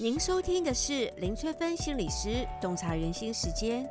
您收听的是林翠芬心理师洞察人心时间，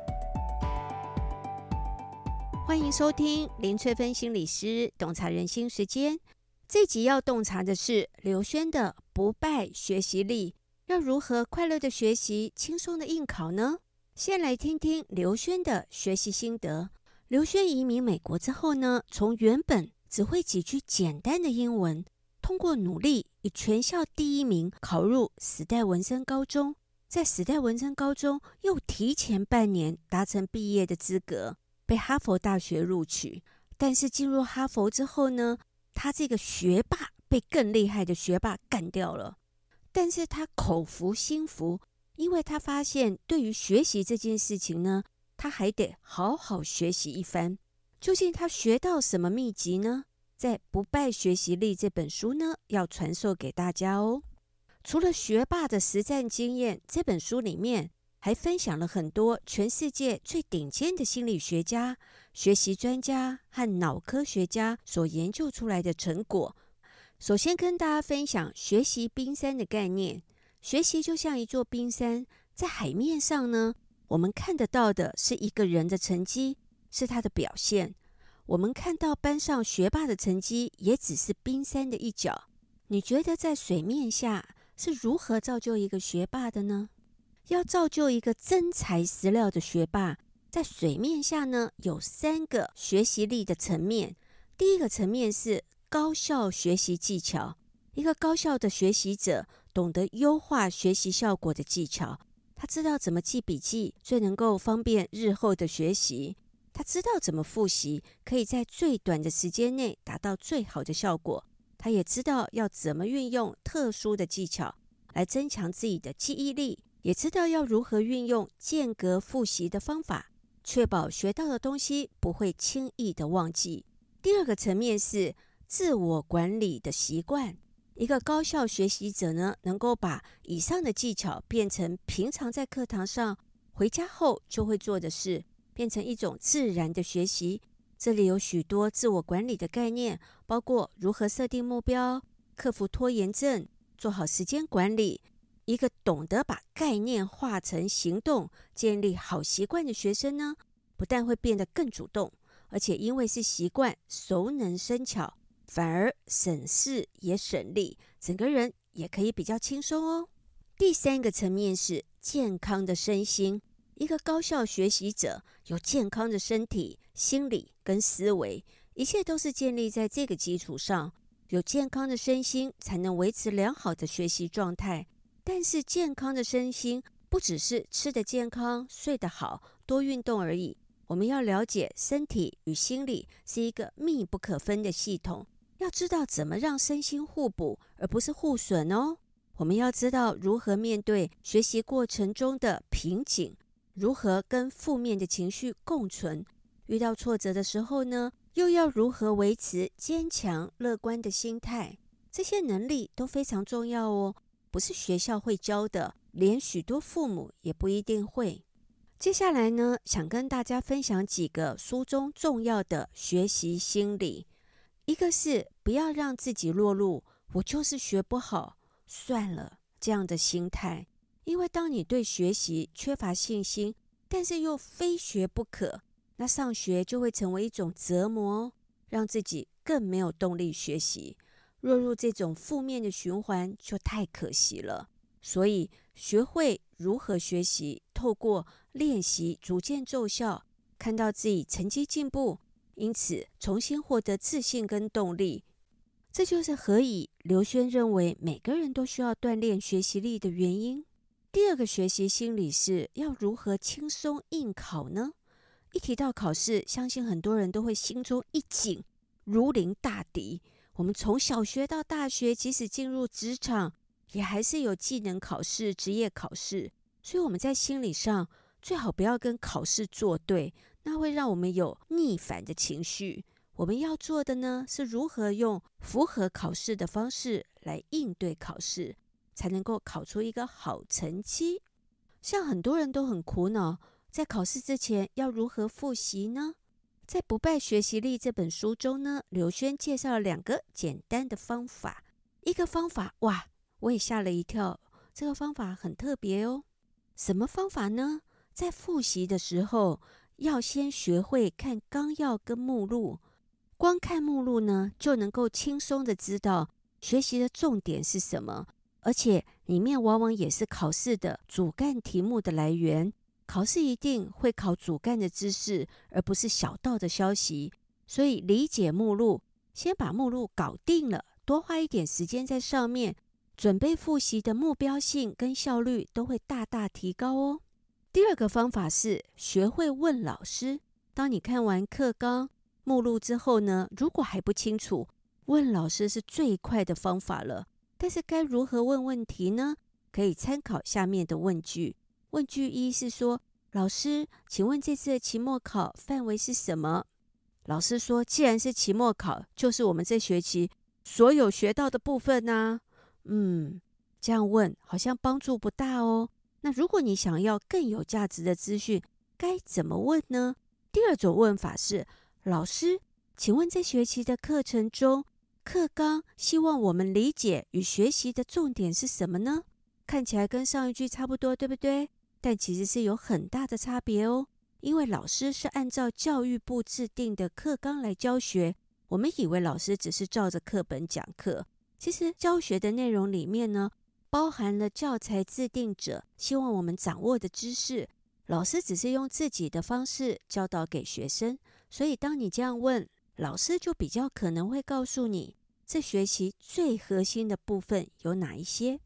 欢迎收听林翠芬心理师洞察人心时间。这集要洞察的是刘轩的不败学习力，要如何快乐的学习，轻松的应考呢？先来听听刘轩的学习心得。刘轩移民美国之后呢，从原本只会几句简单的英文，通过努力全校第一名考入史代文森高中，在史代文森高中又提前半年达成毕业的资格，被哈佛大学录取。但是进入哈佛之后呢，他这个学霸被更厉害的学霸干掉了。但是他口服心服，因为他发现对于学习这件事情呢，他还得好好学习一番。究竟他学到什么秘籍呢？在《不败学习力》这本书呢，要传授给大家哦。除了学霸的实战经验，这本书里面还分享了很多全世界最顶尖的心理学家、学习专家和脑科学家所研究出来的成果。首先跟大家分享学习冰山的概念。学习就像一座冰山，在海面上呢，我们看得到的是一个人的成绩，是他的表现。我们看到班上学霸的成绩，也只是冰山的一角。你觉得在水面下是如何造就一个学霸的呢？要造就一个真材实料的学霸，在水面下呢，有三个学习力的层面。第一个层面是高效学习技巧，一个高效的学习者懂得优化学习效果的技巧，他知道怎么记笔记，最能够方便日后的学习。他知道怎么复习，可以在最短的时间内达到最好的效果。他也知道要怎么运用特殊的技巧来增强自己的记忆力，也知道要如何运用间隔复习的方法，确保学到的东西不会轻易的忘记。第二个层面是自我管理的习惯。一个高效学习者呢，能够把以上的技巧变成平常在课堂上、回家后就会做的事。变成一种自然的学习。这里有许多自我管理的概念，包括如何设定目标、克服拖延症、做好时间管理。一个懂得把概念化成行动、建立好习惯的学生呢，不但会变得更主动，而且因为是习惯，熟能生巧，反而省事也省力，整个人也可以比较轻松哦。第三个层面是健康的身心。一个高效学习者有健康的身体、心理跟思维，一切都是建立在这个基础上。有健康的身心，才能维持良好的学习状态。但是，健康的身心不只是吃得健康、睡得好、多运动而已。我们要了解，身体与心理是一个密不可分的系统。要知道怎么让身心互补，而不是互损哦。我们要知道如何面对学习过程中的瓶颈。如何跟负面的情绪共存？遇到挫折的时候呢，又要如何维持坚强乐观的心态？这些能力都非常重要哦，不是学校会教的，连许多父母也不一定会。接下来呢，想跟大家分享几个书中重要的学习心理。一个是不要让自己落入“我就是学不好，算了”这样的心态。因为当你对学习缺乏信心，但是又非学不可，那上学就会成为一种折磨，让自己更没有动力学习。落入这种负面的循环就太可惜了。所以，学会如何学习，透过练习逐渐奏效，看到自己成绩进步，因此重新获得自信跟动力。这就是何以刘轩认为每个人都需要锻炼学习力的原因。第二个学习心理是要如何轻松应考呢？一提到考试，相信很多人都会心中一紧，如临大敌。我们从小学到大学，即使进入职场，也还是有技能考试、职业考试。所以我们在心理上最好不要跟考试作对，那会让我们有逆反的情绪。我们要做的呢，是如何用符合考试的方式来应对考试。才能够考出一个好成绩。像很多人都很苦恼，在考试之前要如何复习呢？在《不败学习力》这本书中呢，刘轩介绍了两个简单的方法。一个方法，哇，我也吓了一跳，这个方法很特别哦。什么方法呢？在复习的时候，要先学会看纲要跟目录。光看目录呢，就能够轻松的知道学习的重点是什么，而且里面往往也是考试的主干题目的来源。考试一定会考主干的知识，而不是小道的消息。所以理解目录，先把目录搞定了，多花一点时间在上面，准备复习的目标性跟效率都会大大提高哦。第二个方法是学会问老师。当你看完课纲、目录之后呢，如果还不清楚，问老师是最快的方法了。但是该如何问问题呢？可以参考下面的问句。问句一是说：“老师，请问这次的期末考范围是什么？”老师说：“既然是期末考，就是我们这学期所有学到的部分呢。”嗯，这样问好像帮助不大哦。那如果你想要更有价值的资讯，该怎么问呢？第二种问法是。老师，请问这学期的课程中，课纲希望我们理解与学习的重点是什么呢？看起来跟上一句差不多，对不对？但其实是有很大的差别哦。因为老师是按照教育部制定的课纲来教学，我们以为老师只是照着课本讲课，其实教学的内容里面呢，包含了教材制定者希望我们掌握的知识，老师只是用自己的方式教导给学生。所以，当你这样问，老师就比较可能会告诉你，这学习最核心的部分有哪一些。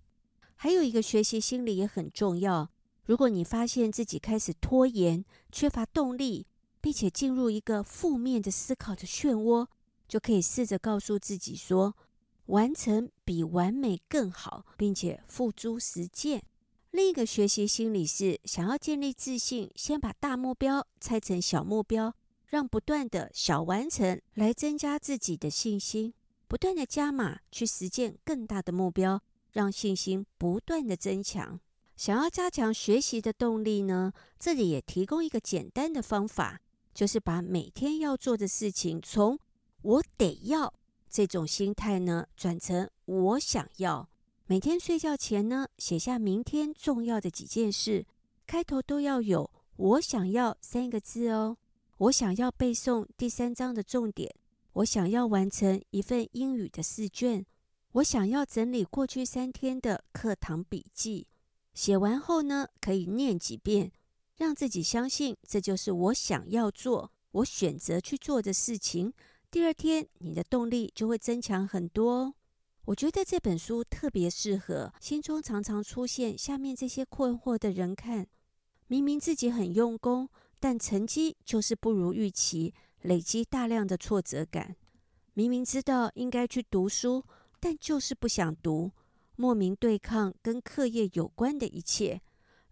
还有一个学习心理也很重要。如果你发现自己开始拖延、缺乏动力，并且进入一个负面的思考的漩涡，就可以试着告诉自己说：完成比完美更好，并且付诸实践。另一个学习心理是想要建立自信，先把大目标拆成小目标。让不断的小完成来增加自己的信心，不断的加码去实践更大的目标，让信心不断的增强。想要加强学习的动力呢？这里也提供一个简单的方法，就是把每天要做的事情从“我得要”这种心态呢，转成“我想要”。每天睡觉前呢，写下明天重要的几件事，开头都要有“我想要”三个字哦。我想要背诵第三章的重点，我想要完成一份英语的试卷，我想要整理过去三天的课堂笔记。写完后呢，可以念几遍，让自己相信这就是我想要做、我选择去做的事情。第二天，你的动力就会增强很多哦。我觉得这本书特别适合心中常常出现下面这些困惑的人看。明明自己很用功。但成绩就是不如预期，累积大量的挫折感。明明知道应该去读书，但就是不想读，莫名对抗跟课业有关的一切。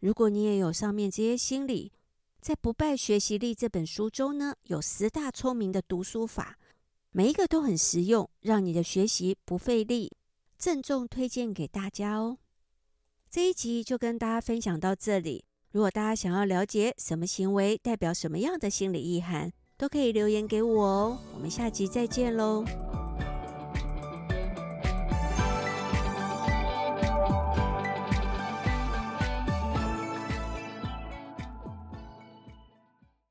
如果你也有上面这些心理，在《不败学习力》这本书中呢，有十大聪明的读书法，每一个都很实用，让你的学习不费力。郑重推荐给大家哦。这一集就跟大家分享到这里。如果大家想要了解什么行为代表什么样的心理意涵，都可以留言给我哦。我们下集再见喽。